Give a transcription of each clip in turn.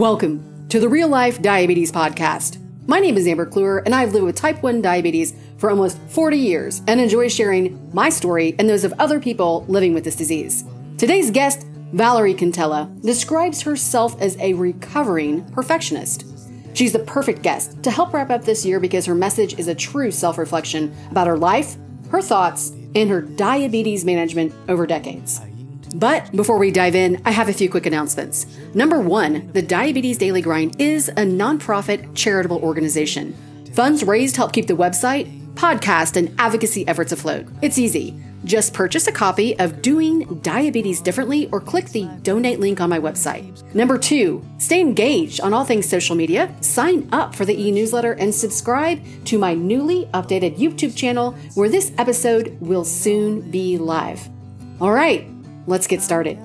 Welcome to the Real Life Diabetes Podcast. My name is Amber Clour, and I've lived with type 1 diabetes for almost 40 years and enjoy sharing my story and those of other people living with this disease. Today's guest, Valerie Cantella, describes herself as a recovering perfectionist. She's the perfect guest to help wrap up this year because her message is a true self reflection about her life, her thoughts, and her diabetes management over decades. But before we dive in, I have a few quick announcements. Number one, the Diabetes Daily Grind is a nonprofit charitable organization. Funds raised help keep the website, podcast, and advocacy efforts afloat. It's easy. Just purchase a copy of Doing Diabetes Differently or click the donate link on my website. Number two, stay engaged on all things social media, sign up for the e newsletter, and subscribe to my newly updated YouTube channel where this episode will soon be live. All right, let's get started.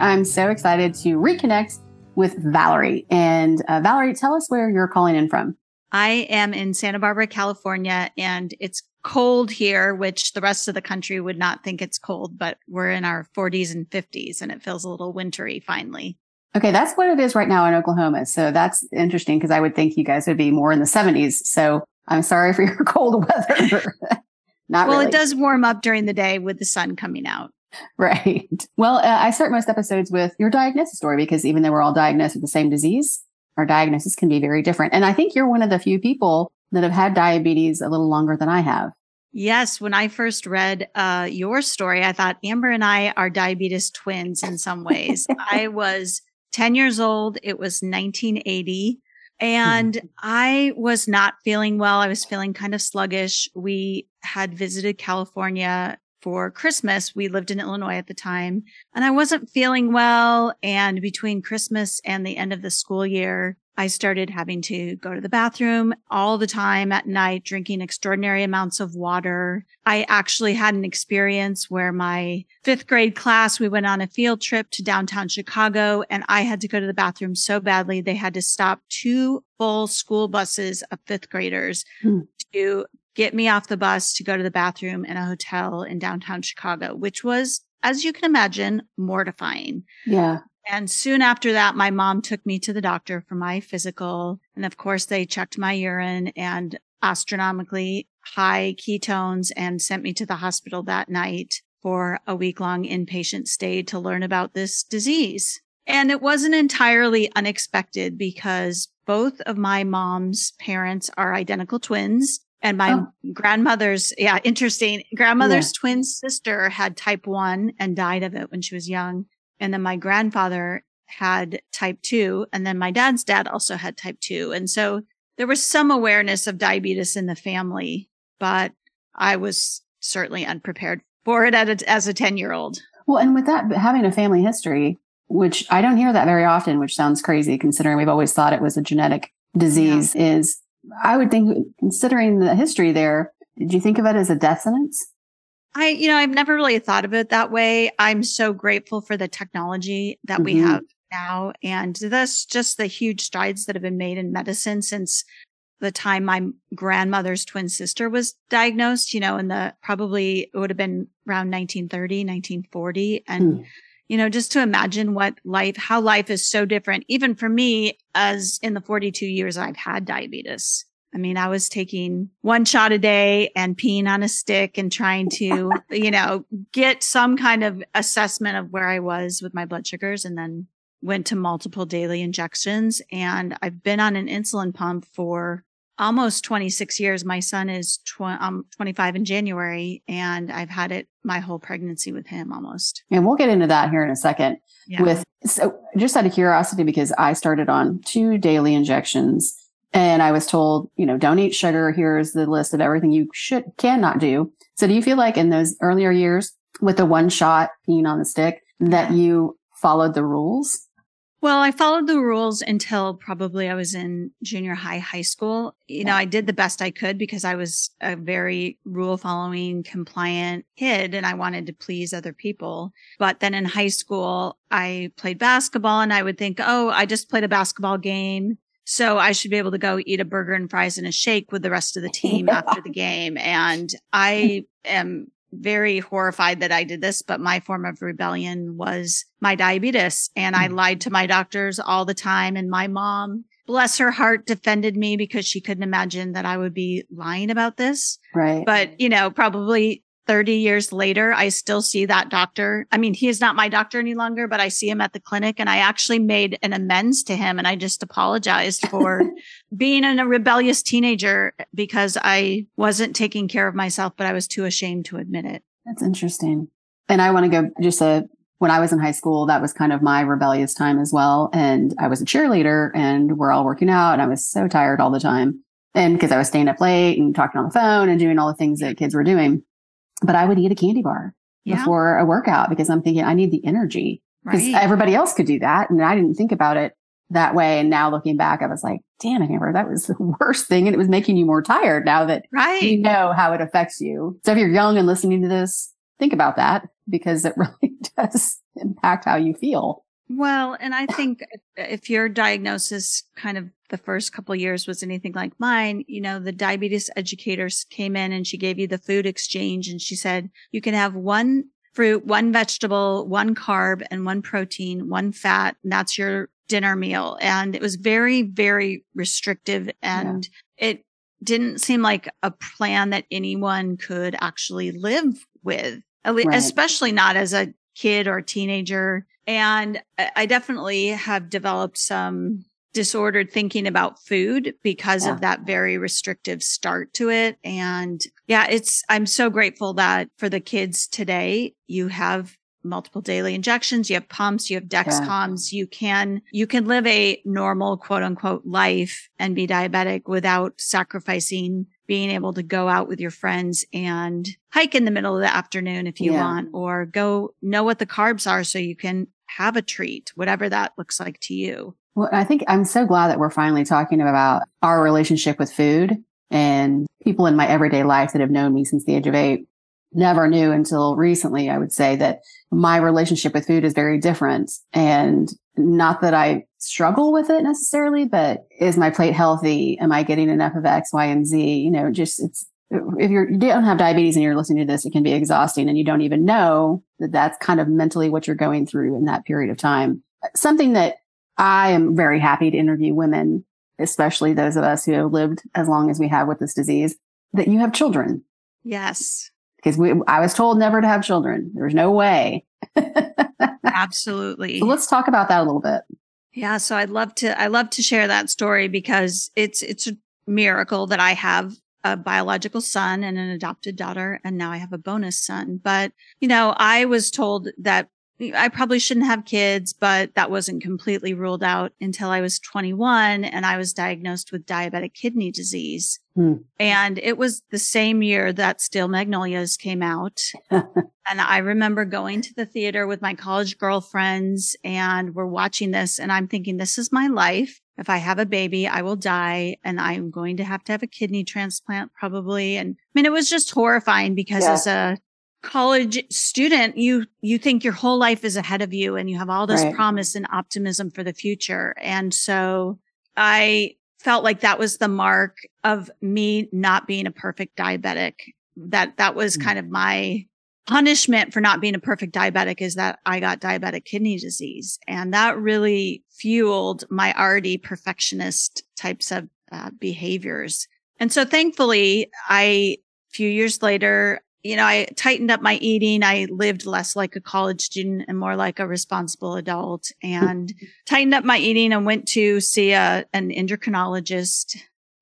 I'm so excited to reconnect with Valerie. And uh, Valerie, tell us where you're calling in from. I am in Santa Barbara, California, and it's cold here, which the rest of the country would not think it's cold, but we're in our 40s and 50s and it feels a little wintry finally. Okay, that's what it is right now in Oklahoma. So that's interesting because I would think you guys would be more in the 70s. So I'm sorry for your cold weather. Not well, really. it does warm up during the day with the sun coming out. Right. Well, uh, I start most episodes with your diagnosis story because even though we're all diagnosed with the same disease, our diagnosis can be very different. And I think you're one of the few people that have had diabetes a little longer than I have. Yes. When I first read uh, your story, I thought Amber and I are diabetes twins in some ways. I was 10 years old. It was 1980. And mm-hmm. I was not feeling well. I was feeling kind of sluggish. We had visited California for Christmas. We lived in Illinois at the time and I wasn't feeling well. And between Christmas and the end of the school year, I started having to go to the bathroom all the time at night, drinking extraordinary amounts of water. I actually had an experience where my fifth grade class, we went on a field trip to downtown Chicago and I had to go to the bathroom so badly. They had to stop two full school buses of fifth graders hmm. to get me off the bus to go to the bathroom in a hotel in downtown Chicago, which was, as you can imagine, mortifying. Yeah. And soon after that, my mom took me to the doctor for my physical. And of course, they checked my urine and astronomically high ketones and sent me to the hospital that night for a week long inpatient stay to learn about this disease. And it wasn't entirely unexpected because both of my mom's parents are identical twins. And my oh. grandmother's, yeah, interesting. Grandmother's yeah. twin sister had type one and died of it when she was young. And then my grandfather had type two. And then my dad's dad also had type two. And so there was some awareness of diabetes in the family, but I was certainly unprepared for it a, as a 10 year old. Well, and with that, having a family history, which I don't hear that very often, which sounds crazy considering we've always thought it was a genetic disease, yeah. is I would think, considering the history there, did you think of it as a death sentence? I, you know, I've never really thought of it that way. I'm so grateful for the technology that mm-hmm. we have now and thus just the huge strides that have been made in medicine since the time my grandmother's twin sister was diagnosed, you know, in the probably it would have been around 1930, 1940. And, mm. You know, just to imagine what life, how life is so different, even for me, as in the 42 years I've had diabetes. I mean, I was taking one shot a day and peeing on a stick and trying to, you know, get some kind of assessment of where I was with my blood sugars and then went to multiple daily injections. And I've been on an insulin pump for almost 26 years. My son is tw- um, 25 in January and I've had it my whole pregnancy with him almost. And we'll get into that here in a second yeah. with, so just out of curiosity, because I started on two daily injections and I was told, you know, don't eat sugar. Here's the list of everything you should, cannot do. So do you feel like in those earlier years with the one shot being on the stick that you followed the rules? Well, I followed the rules until probably I was in junior high, high school. You know, I did the best I could because I was a very rule following, compliant kid and I wanted to please other people. But then in high school, I played basketball and I would think, oh, I just played a basketball game. So I should be able to go eat a burger and fries and a shake with the rest of the team after the game. And I am very horrified that I did this, but my form of rebellion was my diabetes. And I hmm. lied to my doctors all the time. And my mom, bless her heart, defended me because she couldn't imagine that I would be lying about this. Right. But, you know, probably 30 years later, I still see that doctor. I mean, he is not my doctor any longer, but I see him at the clinic and I actually made an amends to him and I just apologized for being a rebellious teenager because I wasn't taking care of myself, but I was too ashamed to admit it. That's interesting. And I want to go just a when I was in high school, that was kind of my rebellious time as well. And I was a cheerleader and we're all working out and I was so tired all the time. And because I was staying up late and talking on the phone and doing all the things that kids were doing but I would eat a candy bar yeah. before a workout because I'm thinking I need the energy because right. everybody else could do that. And I didn't think about it that way. And now looking back, I was like, damn it, Amber, that was the worst thing. And it was making you more tired now that right. you know how it affects you. So if you're young and listening to this, think about that because it really does impact how you feel. Well, and I think if your diagnosis kind of the first couple years was anything like mine, you know, the diabetes educators came in and she gave you the food exchange and she said, you can have one fruit, one vegetable, one carb and one protein, one fat. And that's your dinner meal. And it was very, very restrictive and yeah. it didn't seem like a plan that anyone could actually live with, right. especially not as a kid or teenager and I definitely have developed some disordered thinking about food because yeah. of that very restrictive start to it. And yeah, it's, I'm so grateful that for the kids today, you have multiple daily injections, you have pumps, you have Dexcoms, yeah. you can, you can live a normal quote unquote life and be diabetic without sacrificing being able to go out with your friends and hike in the middle of the afternoon if you yeah. want, or go know what the carbs are so you can have a treat, whatever that looks like to you. Well, I think I'm so glad that we're finally talking about our relationship with food and people in my everyday life that have known me since the age of eight never knew until recently, I would say that my relationship with food is very different. And not that I struggle with it necessarily, but is my plate healthy? Am I getting enough of X, Y, and Z? You know, just it's, if you're, you don't have diabetes and you're listening to this, it can be exhausting and you don't even know that that's kind of mentally what you're going through in that period of time. Something that I am very happy to interview women, especially those of us who have lived as long as we have with this disease, that you have children. Yes. Because we, I was told never to have children. There's no way. Absolutely. So let's talk about that a little bit. Yeah. So I'd love to, I love to share that story because it's, it's a miracle that I have a biological son and an adopted daughter, and now I have a bonus son. But, you know, I was told that I probably shouldn't have kids, but that wasn't completely ruled out until I was 21 and I was diagnosed with diabetic kidney disease. Hmm. And it was the same year that Steel Magnolias came out. and I remember going to the theater with my college girlfriends and we're watching this and I'm thinking, this is my life. If I have a baby, I will die and I'm going to have to have a kidney transplant probably. And I mean, it was just horrifying because yeah. as a college student, you, you think your whole life is ahead of you and you have all this right. promise and optimism for the future. And so I felt like that was the mark of me not being a perfect diabetic. That, that was mm-hmm. kind of my punishment for not being a perfect diabetic is that I got diabetic kidney disease. And that really fueled my already perfectionist types of uh, behaviors. And so thankfully, I, a few years later, you know, I tightened up my eating. I lived less like a college student and more like a responsible adult and tightened up my eating and went to see a, an endocrinologist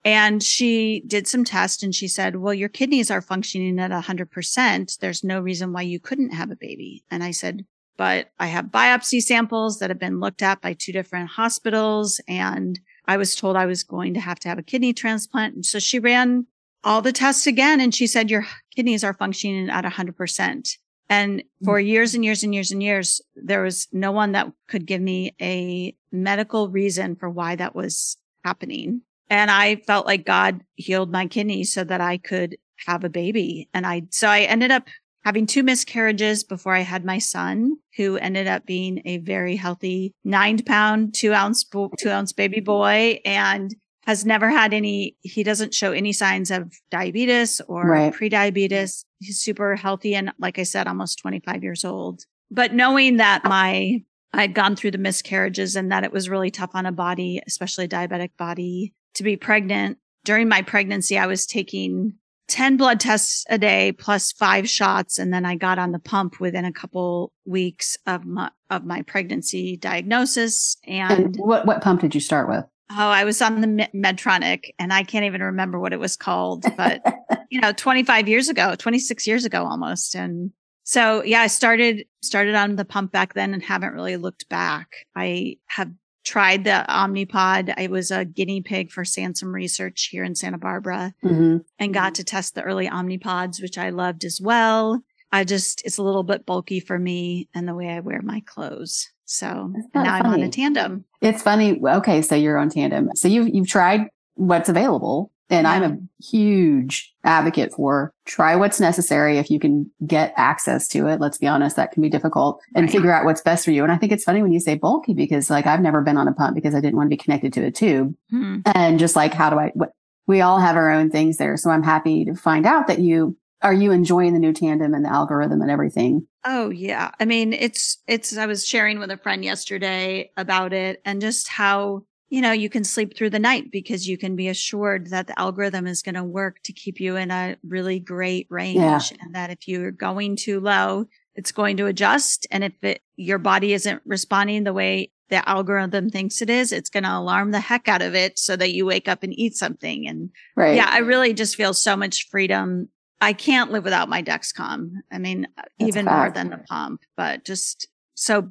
and she did some tests and she said, well, your kidneys are functioning at 100%. There's no reason why you couldn't have a baby. And I said, but I have biopsy samples that have been looked at by two different hospitals. And I was told I was going to have to have a kidney transplant. And so she ran all the tests again. And she said, your kidneys are functioning at 100%. And for mm. years and years and years and years, there was no one that could give me a medical reason for why that was happening. And I felt like God healed my kidneys so that I could have a baby. And I, so I ended up having two miscarriages before I had my son, who ended up being a very healthy nine pound, two ounce, two ounce baby boy. And has never had any, he doesn't show any signs of diabetes or Right. pre-diabetes. He's super healthy and like I said, almost 25 years old. But knowing that my, I'd gone through the miscarriages and that it was really tough on a body, especially a diabetic body to be pregnant. During my pregnancy, I was taking 10 blood tests a day plus five shots. And then I got on the pump within a couple weeks of my, of my pregnancy diagnosis. And And what, what pump did you start with? Oh, I was on the Medtronic and I can't even remember what it was called, but you know, 25 years ago, 26 years ago almost. And so, yeah, I started, started on the pump back then and haven't really looked back. I have tried the Omnipod. I was a guinea pig for Sansum Research here in Santa Barbara hmm and got to test the early Omnipods, which I loved as well. I just, it's a little bit bulky for me and the way I wear my clothes. So That's and not now I'm on a tandem. It's funny. Okay. So you're on tandem. So you've, you've tried what's available. And I'm a huge advocate for try what's necessary if you can get access to it. Let's be honest, that can be difficult and Right. figure out what's best for you. And I think it's funny when you say bulky because like I've never been on a pump because I didn't want to be connected to a tube. Hmm. And just like, how do I, what, we all have our own things there. So I'm happy to find out that you, are you enjoying the new tandem and the algorithm and everything? Oh yeah. I mean, it's, it's, I was sharing with a friend yesterday about it and just how, you know, you can sleep through the night because you can be assured that the algorithm is going to work to keep you in a really great range Yeah. and that if you're going too low, it's going to adjust. And if it, your body isn't responding the way the algorithm thinks it is, it's going to alarm the heck out of it so that you wake up and eat something. And Right. yeah, I really just feel so much freedom. I can't live without my Dexcom. I mean, That's even more than the pump, but just so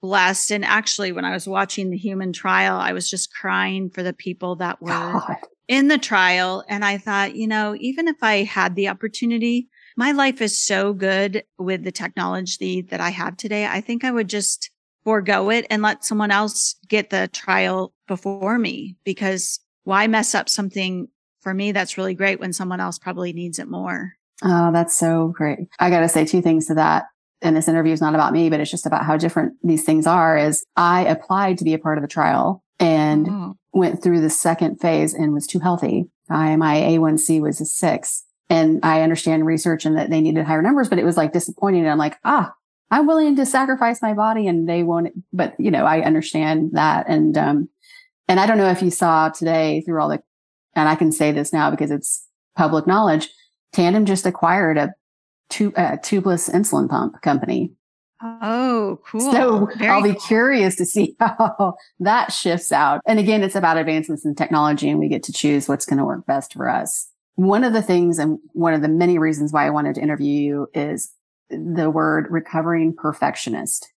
blessed. And actually, when I was watching the human trial, I was just crying for the people that were God. in the trial. And I thought, you know, even if I had the opportunity, my life is so good with the technology that I have today. I think I would just forego it and let someone else get the trial before me because why mess up something for me that's really great when someone else probably needs it more? Oh, that's so great. I got to say two things to that. And this interview is not about me, but it's just about how different these things are. Is I applied to be a part of the trial and Oh, went through the second phase and was too healthy. I, my A1C was a six and I understand research and that they needed higher numbers, but it was like disappointing. And I'm like, ah, I'm willing to sacrifice my body and they won't, but you know, I understand that. And, um, and I don't know if you saw today through all the, and I can say this now because it's public knowledge. Tandem just acquired a, tu- a tubeless insulin pump company. oh, cool. So Very I'll be cool. curious to see how that shifts out. And again, it's about advancements in technology and we get to choose what's going to work best for us. One of the things and one of the many reasons why I wanted to interview you is the word recovering perfectionist.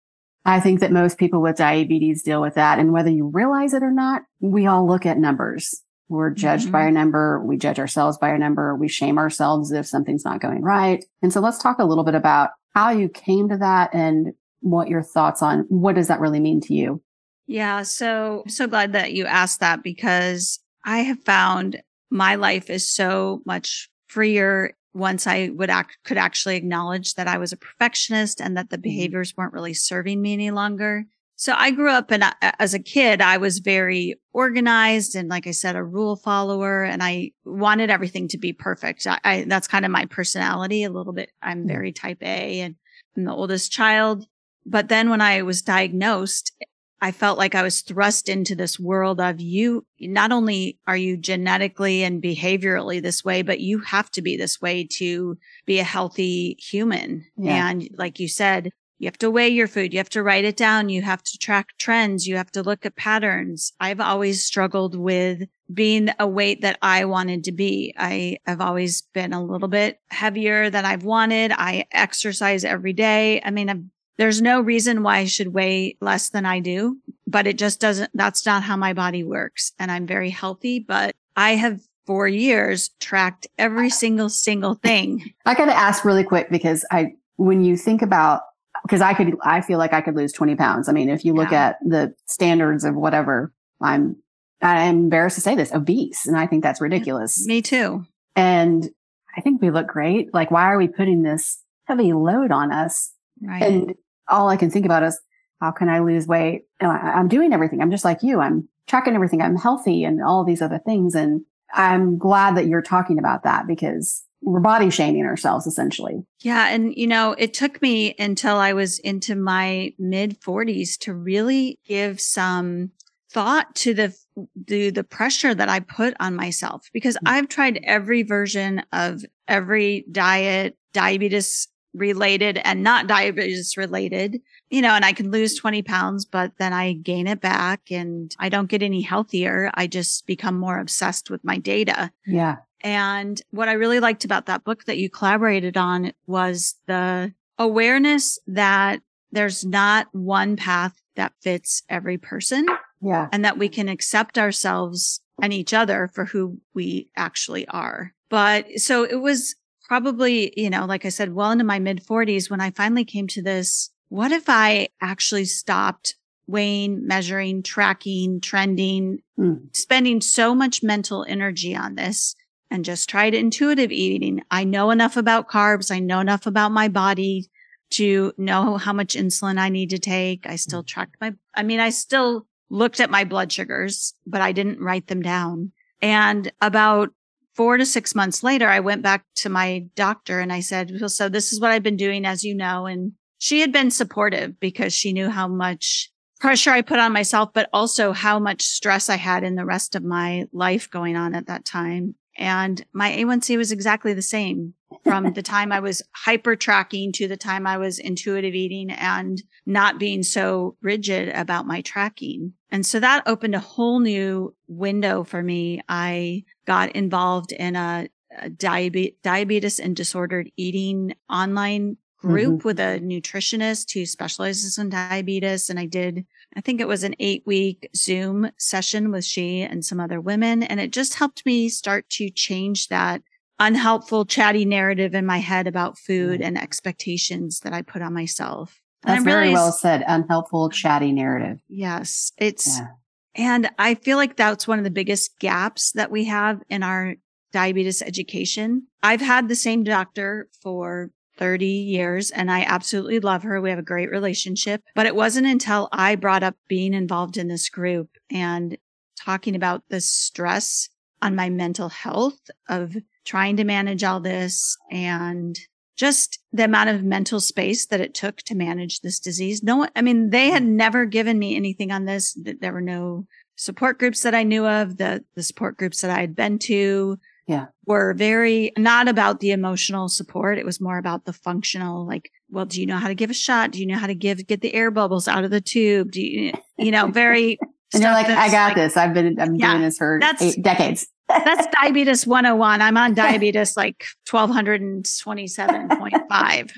I think that most people with diabetes deal with that. And whether you realize it or not, we all look at numbers. We're judged Mhm. by a number. We judge ourselves by a number. We shame ourselves if something's not going right. And so let's talk a little bit about how you came to that and what your thoughts on what does that really mean to you? Yeah. So I'm so glad that you asked that because I have found my life is so much freer once I would act, could actually acknowledge that I was a perfectionist and that the behaviors weren't really serving me any longer. So I grew up and uh, as a kid, I was very organized and like I said, a rule follower and I wanted everything to be perfect. I, I that's kind of my personality a little bit. I'm hmm. very type A and I'm the oldest child. But then when I was diagnosed, I felt like I was thrust into this world of you. Not only are you genetically and behaviorally this way, but you have to be this way to be a healthy human. Yeah. And like you said, you have to weigh your food. You have to write it down. You have to track trends. You have to look at patterns. I've always struggled with being a weight that I wanted to be. I have always been a little bit heavier than I've wanted. I exercise every day. I mean, I'm there's no reason why I should weigh less than I do, but it just doesn't, that's not how my body works. And I'm very healthy, but I have for years tracked every single, single thing. I got to ask really quick because I, when you think about, because I could, I feel like I could lose 20 pounds. I mean, if you look Yeah. at the standards of whatever, I'm, I'm embarrassed to say this, obese. And I think that's ridiculous. Me too. And I think we look great. Like, why are we putting this heavy load on us? Right. And all I can think about is how can I lose weight? And I, I'm doing everything. I'm just like you. I'm tracking everything. I'm healthy and all these other things. And I'm glad that you're talking about that because we're body shaming ourselves essentially. Yeah. And, you know, it took me until I was into my mid 40s to really give some thought to the, the, the pressure that I put on myself because mm-hmm. I've tried every version of every diet, diabetes related and not diabetes related, you know, and I can lose 20 pounds, but then I gain it back and I don't get any healthier. I just become more obsessed with my data. Yeah. And what I really liked about that book that you collaborated on was the awareness that there's not one path that fits every person. Yeah. And that we can accept ourselves and each other for who we actually are. But so it was probably, you know, like I said, well into my mid 40s when I finally came to this. What if I actually stopped weighing, measuring, tracking, trending, mm. spending so much mental energy on this and just tried intuitive eating. I know enough about carbs. I know enough about my body to know how much insulin I need to take. I still mm. tracked my, I mean, I still looked at my blood sugars, but I didn't write them down. And about four to six months later, I went back to my doctor and I said, well, so this is what I've been doing, as you know. And she had been supportive because she knew how much pressure I put on myself, but also how much stress I had in the rest of my life going on at that time. And my A1C was exactly the same from the time I was hyper tracking to the time I was intuitive eating and not being so rigid about my tracking. And so that opened a whole new window for me. I got involved in a, a diabetes, diabetes and disordered eating online group mm-hmm. with a nutritionist who specializes in diabetes. And I did I think it was an eight week Zoom session with she and some other women. And it just helped me start to change that unhelpful, chatty narrative in my head about food mm. and expectations that I put on myself. That's very well said. Unhelpful, chatty narrative. Yes. It's, yeah. and I feel like that's one of the biggest gaps that we have in our diabetes education. I've had the same doctor for 30 years and I absolutely love her. We have a great relationship, but it wasn't until I brought up being involved in this group and talking about the stress on my mental health of trying to manage all this and just the amount of mental space that it took to manage this disease. No one, I mean, they had never given me anything on this. There were no support groups that I knew of, the, the support groups that I had been to yeah. were very not about the emotional support. It was more about the functional, like, well, do you know how to give a shot? Do you know how to give, get the air bubbles out of the tube? Do you, you know, very. and you're like, I got like, this. I've been, I'm yeah, doing this for eight decades. that's diabetes 101. I'm on diabetes like 1227.5.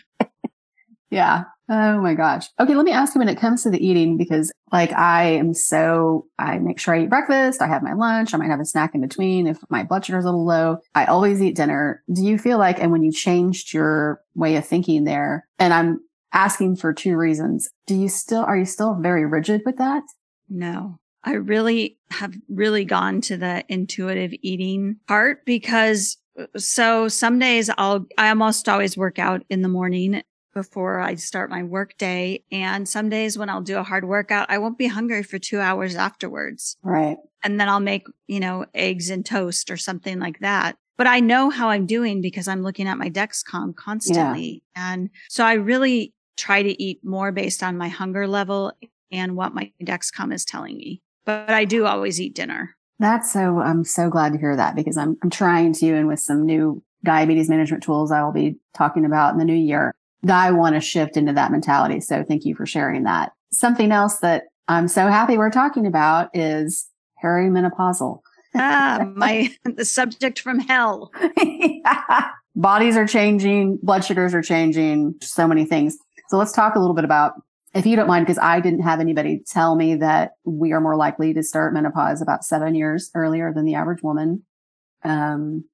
yeah. Oh my gosh. Okay, let me ask you when it comes to the eating because like I am so I make sure I eat breakfast, I have my lunch, I might have a snack in between if my blood sugar is a little low. I always eat dinner. Do you feel like and when you changed your way of thinking there, and I'm asking for two reasons. Do you still are you still very rigid with that? No. I really have really gone to the intuitive eating part because uh, so some days I'll I almost always work out in the morning before I start my work day. And some days when I'll do a hard workout, I won't be hungry for two hours afterwards. Right. And then I'll make, you know, eggs and toast or something like that. But I know how I'm doing because I'm looking at my Dexcom constantly. Yeah. And so I really try to eat more based on my hunger level and what my Dexcom is telling me. But I do always eat dinner. That's so, I'm so glad to hear that because I'm, I'm trying to, and with some new diabetes management tools I will be talking about in the new year, I want to shift into that mentality. So thank you for sharing that. Something else that I'm so happy we're talking about is perimenopausal. ah, my the subject from hell. yeah. Bodies are changing, blood sugars are changing, so many things. So let's talk a little bit about, if you don't mind, because I didn't have anybody tell me that we are more likely to start menopause about seven years earlier than the average woman. Um,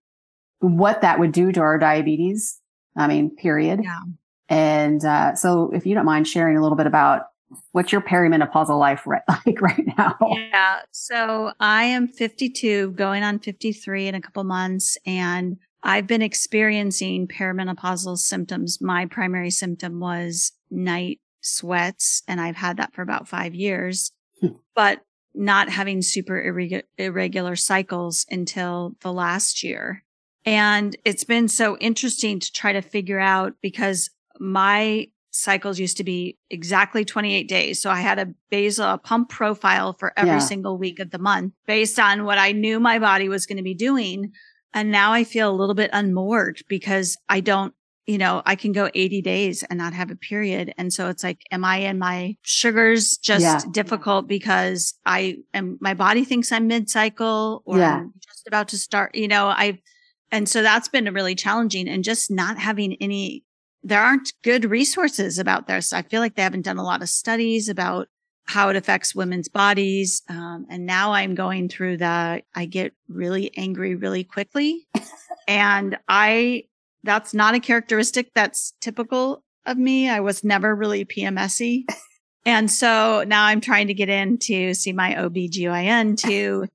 what that would do to our diabetes. I mean, period. Yeah. And uh, so, if you don't mind sharing a little bit about what's your perimenopausal life right, like right now? Yeah. So, I am 52, going on 53 in a couple months, and I've been experiencing perimenopausal symptoms. My primary symptom was night sweats, and I've had that for about five years. Hmm. But not having super irregu- irregular cycles until the last year. And it's been so interesting to try to figure out because my cycles used to be exactly 28 days. So I had a basal a pump profile for every yeah. single week of the month based on what I knew my body was going to be doing. And now I feel a little bit unmoored because I don't, you know, I can go 80 days and not have a period. And so it's like, am I in my sugars just yeah. difficult because I am, my body thinks I'm mid cycle or yeah. I'm just about to start, you know, I've, and so that's been really challenging and just not having any, there aren't good resources about this. I feel like they haven't done a lot of studies about how it affects women's bodies. Um, and now I'm going through the, I get really angry really quickly. and I, that's not a characteristic that's typical of me. I was never really PMSy. And so now I'm trying to get in to see my OBGYN to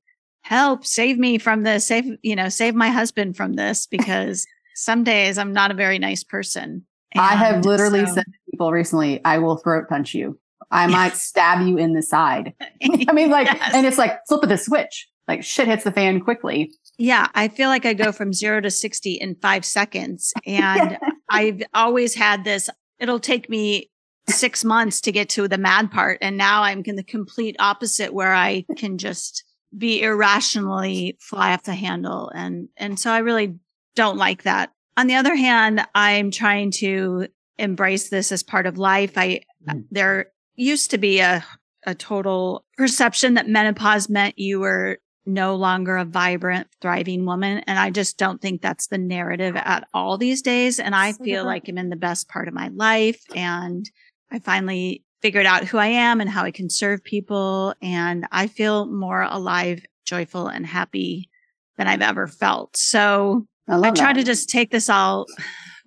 help save me from this, save, you know, save my husband from this because some days I'm not a very nice person. And I have literally so, said to people recently, I will throat punch you. I might stab you in the side. I mean, like, yes. and it's like flip of the switch. Like shit hits the fan quickly. Yeah. I feel like I go from zero to 60 in five seconds. And I've always had this, it'll take me six months to get to the mad part. And now I'm in the complete opposite where I can just be irrationally fly off the handle. And, and so I really don't like that. On the other hand, I'm trying to embrace this as part of life. I, mm. there used to be a, a total perception that menopause meant you were no longer a vibrant, thriving woman. And I just don't think that's the narrative at all these days. And I feel like I'm in the best part of my life. And I finally figured out who I am and how I can serve people. And I feel more alive, joyful, and happy than I've ever felt. So I, I try to just take this all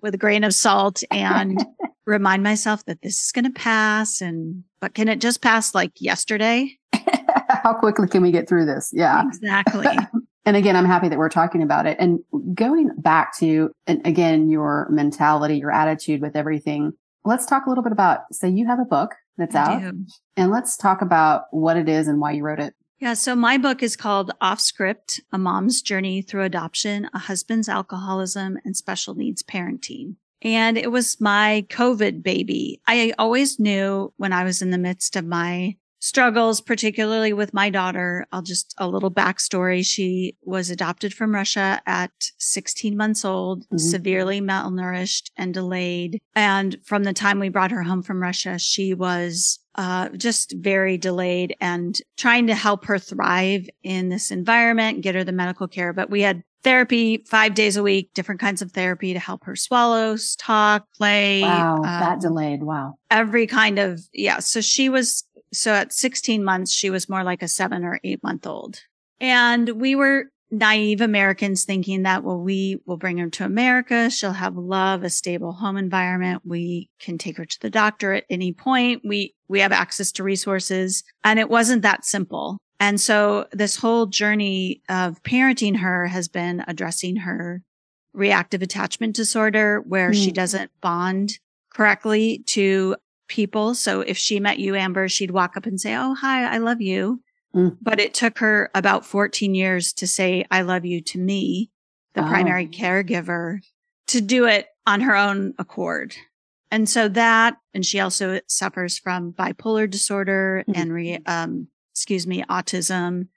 with a grain of salt and remind myself that this is going to pass. And, but can it just pass like yesterday? how quickly can we get through this? Yeah. Exactly. and again, I'm happy that we're talking about it. And going back to, and again, your mentality, your attitude with everything. Let's talk a little bit about, say you have a book that's I out. Do. And let's talk about what it is and why you wrote it. Yeah. So my book is called Off Script, A Mom's Journey Through Adoption, A Husband's Alcoholism and Special Needs Parenting. And it was my COVID baby. I always knew when I was in the midst of my struggles, particularly with my daughter. I'll just a little backstory. She was adopted from Russia at 16 months old, mm-hmm. severely malnourished and delayed. And from the time we brought her home from Russia, she was uh, just very delayed and trying to help her thrive in this environment, get her the medical care. But we had therapy five days a week, different kinds of therapy to help her swallow, talk, play. Wow, um, that delayed. Wow. Every kind of, yeah. So she was so at 16 months, she was more like a seven or eight month old. And we were naive Americans thinking that, well, we will bring her to America. She'll have love, a stable home environment. We can take her to the doctor at any point. We, we have access to resources. And it wasn't that simple. And so this whole journey of parenting her has been addressing her reactive attachment disorder where mm. she doesn't bond correctly to people. So if she met you, Amber, she'd walk up and say, Oh, hi, I love you. Mm. But it took her about 14 years to say, I love you to me, the oh. primary caregiver, to do it on her own accord. And so that, and she also suffers from bipolar disorder mm. and, re, um, excuse me, autism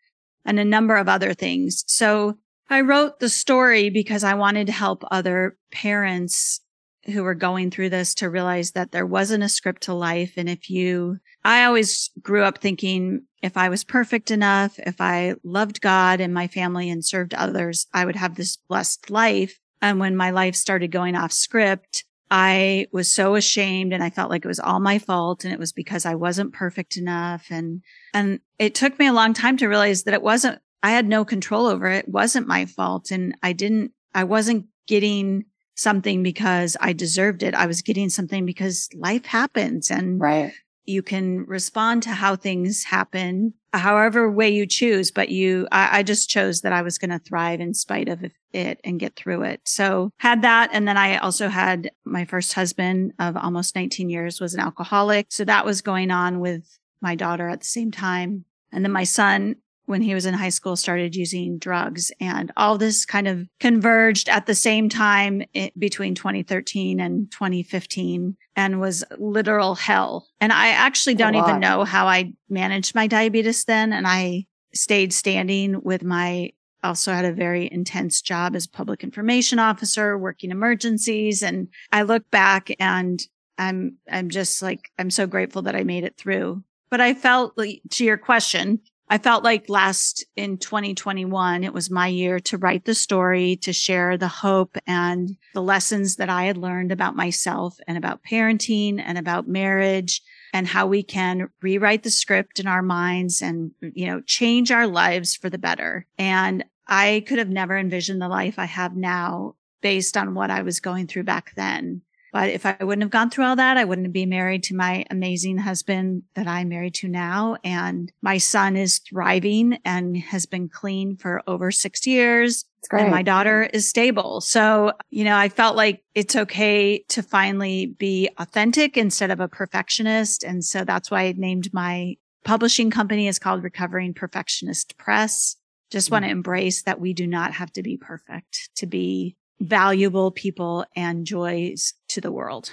and a number of other things. So I wrote the story because I wanted to help other parents who were going through this to realize that there wasn't a script to life. And if you, I always grew up thinking if I was perfect enough, if I loved God and my family and served others, I would have this blessed life. And when my life started going off script, I was so ashamed and I felt like it was all my fault. And it was because I wasn't perfect enough. And, and it took me a long time to realize that it wasn't, I had no control over it. It wasn't my fault. And I didn't, I wasn't getting something because I deserved it. I was getting something because life happens and right. you can respond to how things happen, however way you choose. But you, I, I just chose that I was going to thrive in spite of it and get through it. So had that. And then I also had my first husband of almost 19 years was an alcoholic. So that was going on with my daughter at the same time. And then my son when he was in high school started using drugs and all this kind of converged at the same time between 2013 and 2015 and was literal hell. And I actually don't even know how I managed my diabetes then. And I stayed standing with my also had a very intense job as public information officer working emergencies and I look back and I'm I'm just like I'm so grateful that I made it through. But I felt like to your question, I felt like last in 2021, it was my year to write the story, to share the hope and the lessons that I had learned about myself and about parenting and about marriage and how we can rewrite the script in our minds and, you know, change our lives for the better. And I could have never envisioned the life I have now based on what I was going through back then. But if I wouldn't have gone through all that, I wouldn't be married to my amazing husband that I'm married to now. And my son is thriving and has been clean for over six years. And my daughter is stable. So, you know, I felt like it's okay to finally be authentic instead of a perfectionist. And so that's why I named my publishing company is called Recovering Perfectionist Press. Just mm-hmm. want to embrace that we do not have to be perfect to be valuable people and joys to the world.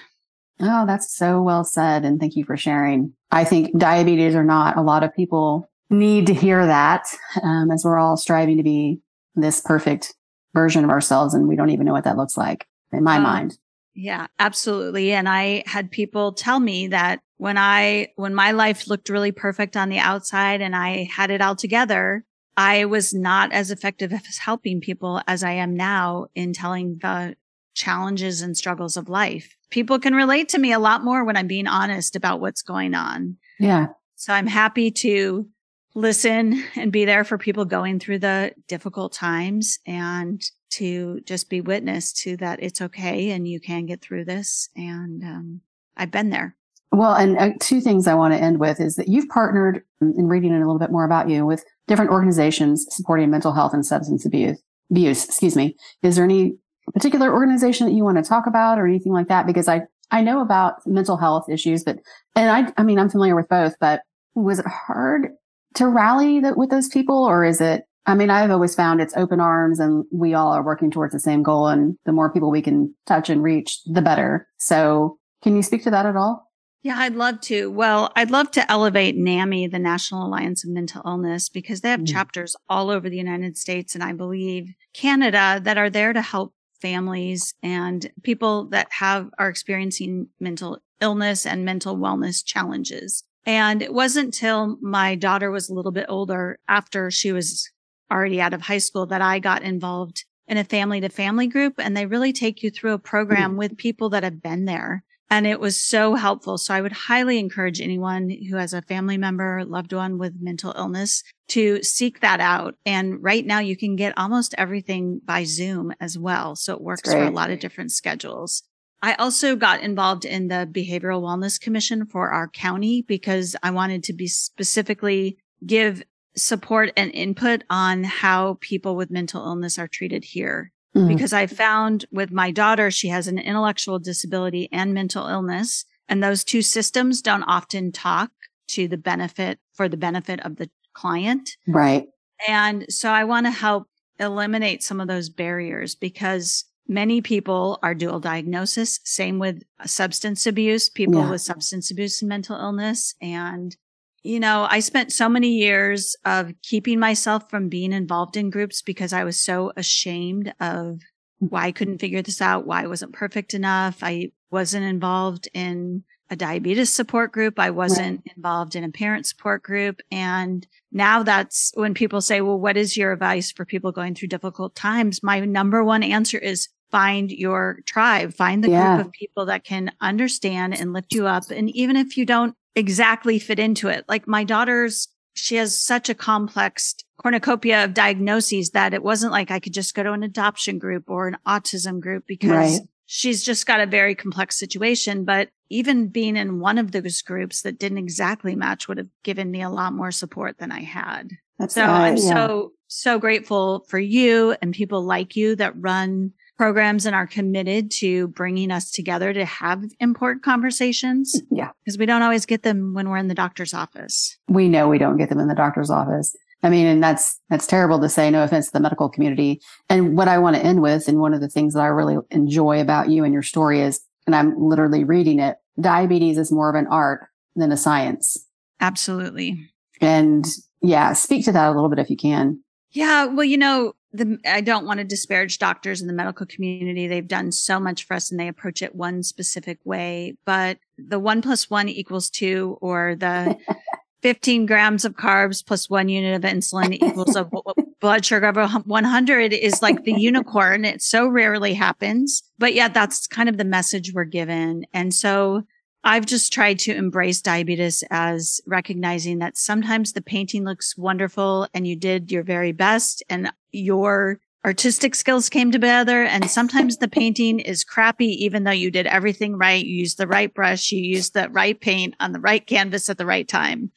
Oh, that's so well said. And thank you for sharing. I think diabetes or not, a lot of people need to hear that um, as we're all striving to be this perfect version of ourselves. And we don't even know what that looks like in my um, mind. Yeah, absolutely. And I had people tell me that when I, when my life looked really perfect on the outside and I had it all together, I was not as effective as helping people as I am now in telling the challenges and struggles of life. People can relate to me a lot more when I'm being honest about what's going on. Yeah. So I'm happy to listen and be there for people going through the difficult times and to just be witness to that it's okay and you can get through this. And um, I've been there. Well, and uh, two things I want to end with is that you've partnered in reading a little bit more about you with different organizations supporting mental health and substance abuse. Abuse, excuse me. Is there any particular organization that you want to talk about or anything like that? Because I I know about mental health issues, but and I I mean I'm familiar with both, but was it hard to rally that with those people, or is it? I mean, I've always found it's open arms, and we all are working towards the same goal, and the more people we can touch and reach, the better. So, can you speak to that at all? Yeah, I'd love to. Well, I'd love to elevate NAMI, the National Alliance of Mental Illness, because they have mm. chapters all over the United States and I believe Canada that are there to help families and people that have are experiencing mental illness and mental wellness challenges. And it wasn't till my daughter was a little bit older after she was already out of high school that I got involved in a family to family group and they really take you through a program mm. with people that have been there and it was so helpful. So I would highly encourage anyone who has a family member, loved one with mental illness to seek that out. And right now you can get almost everything by Zoom as well. So it works for a lot of different schedules. I also got involved in the Behavioral Wellness Commission for our county because I wanted to be specifically give support and input on how people with mental illness are treated here mm-hmm. because I found with my daughter, she has an intellectual disability and mental illness. And those two systems don't often talk to the benefit for the benefit of the client. Right. And so I want to help eliminate some of those barriers because many people are dual diagnosis. Same with substance abuse, people yeah. with substance abuse and mental illness. And you know, I spent so many years of keeping myself from being involved in groups because I was so ashamed of why I couldn't figure this out, why I wasn't perfect enough. I wasn't involved in a diabetes support group. I wasn't right. involved in a parent support group. And now that's when people say, well, what is your advice for people going through difficult times? My number one answer is find your tribe, find the yeah. group of people that can understand and lift you up. And even if you don't exactly fit into it. Like my daughter's, she has such a complex cornucopia of diagnoses that it wasn't like I could just go to an adoption group or an autism group because right. she's just got a very complex situation. But even being in one of those groups that didn't exactly match would have given me a lot more support than I had. That's so I'm yeah. so, so grateful for you and people like you that run programs and are committed to bringing us together to have important conversations. Yeah. Because we don't always get them when we're in the doctor's office. We know we don't get them in the doctor's office. I mean, and that's, that's terrible to say, no offense to the medical community. And what I want to end with, and one of the things that I really enjoy about you and your story is, and I'm literally reading it, diabetes is more of an art than a science. Absolutely. And yeah, speak to that a little bit if you can. Yeah. Well, you know, the, I don't want to disparage doctors in the medical community. They've done so much for us and they approach it one specific way, but the one plus one equals two or the 15 grams of carbs plus one unit of insulin equals a blood sugar of 100 is like the unicorn. It so rarely happens, but yet that's kind of the message we're given. And so I've just tried to embrace diabetes as recognizing that sometimes the painting looks wonderful and you did your very best and your artistic skills came together. And sometimes the painting is crappy, even though you did everything right. You used the right brush, you used the right paint on the right canvas at the right time.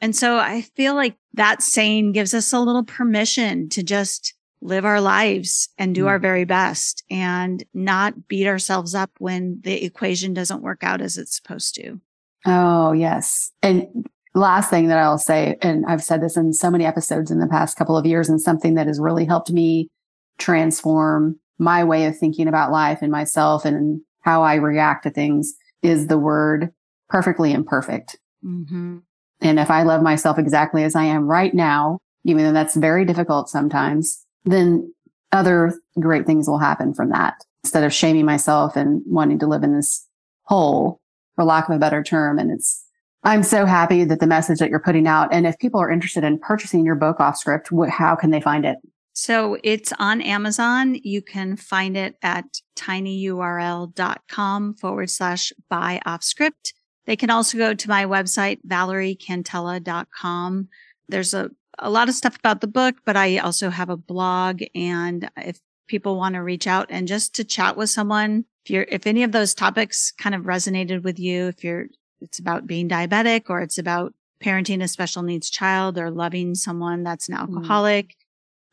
And so I feel like that saying gives us a little permission to just live our lives and do mm. our very best and not beat ourselves up when the equation doesn't work out as it's supposed to. Oh, yes. And last thing that I'll say, and I've said this in so many episodes in the past couple of years, and something that has really helped me transform my way of thinking about life and myself and how I react to things is the word perfectly imperfect. Mm-hmm. And if I love myself exactly as I am right now, even though that's very difficult sometimes, then other great things will happen from that instead of shaming myself and wanting to live in this hole for lack of a better term. And it's, I'm so happy that the message that you're putting out. And if people are interested in purchasing your book off script, how can they find it? So it's on Amazon. You can find it at tinyurl.com forward slash buy off script. They can also go to my website, valeriecantella.com. There's a a lot of stuff about the book, but I also have a blog. And if people want to reach out and just to chat with someone, if you're, if any of those topics kind of resonated with you, if you're, it's about being diabetic or it's about parenting a special needs child or loving someone that's an mm-hmm. alcoholic, mm.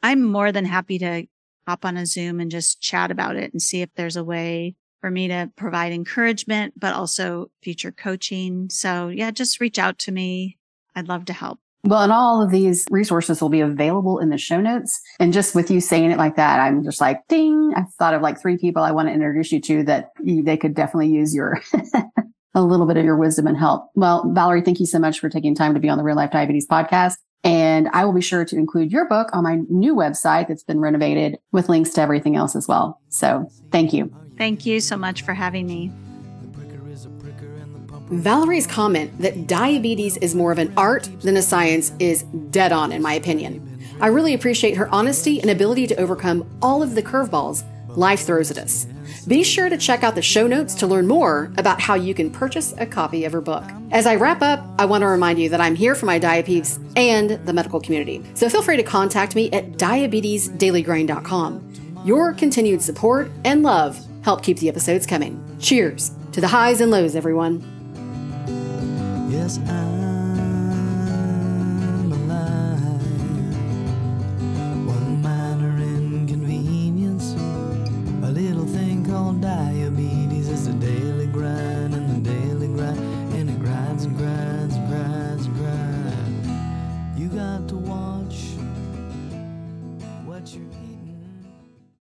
I'm more than happy to hop on a Zoom and just chat about it and see if there's a way for me to provide encouragement, but also future coaching. So yeah, just reach out to me. I'd love to help. Well, and all of these resources will be available in the show notes. And just with you saying it like that, I'm just like, ding, I've thought of like three people I want to introduce you to that they could definitely use your, a little bit of your wisdom and help. Well, Valerie, thank you so much for taking time to be on the Real Life Diabetes podcast. And I will be sure to include your book on my new website that's been renovated with links to everything else as well. So thank you. Thank you so much for having me. Valerie's comment that diabetes is more of an art than a science is dead on, in my opinion. I really appreciate her honesty and ability to overcome all of the curveballs life throws at us. Be sure to check out the show notes to learn more about how you can purchase a copy of her book. As I wrap up, I want to remind you that I'm here for my diapeeps and the medical community. So feel free to contact me at diabetesdailygrind.com. Your continued support and love help keep the episodes coming. Cheers to the highs and lows, everyone. Yes, I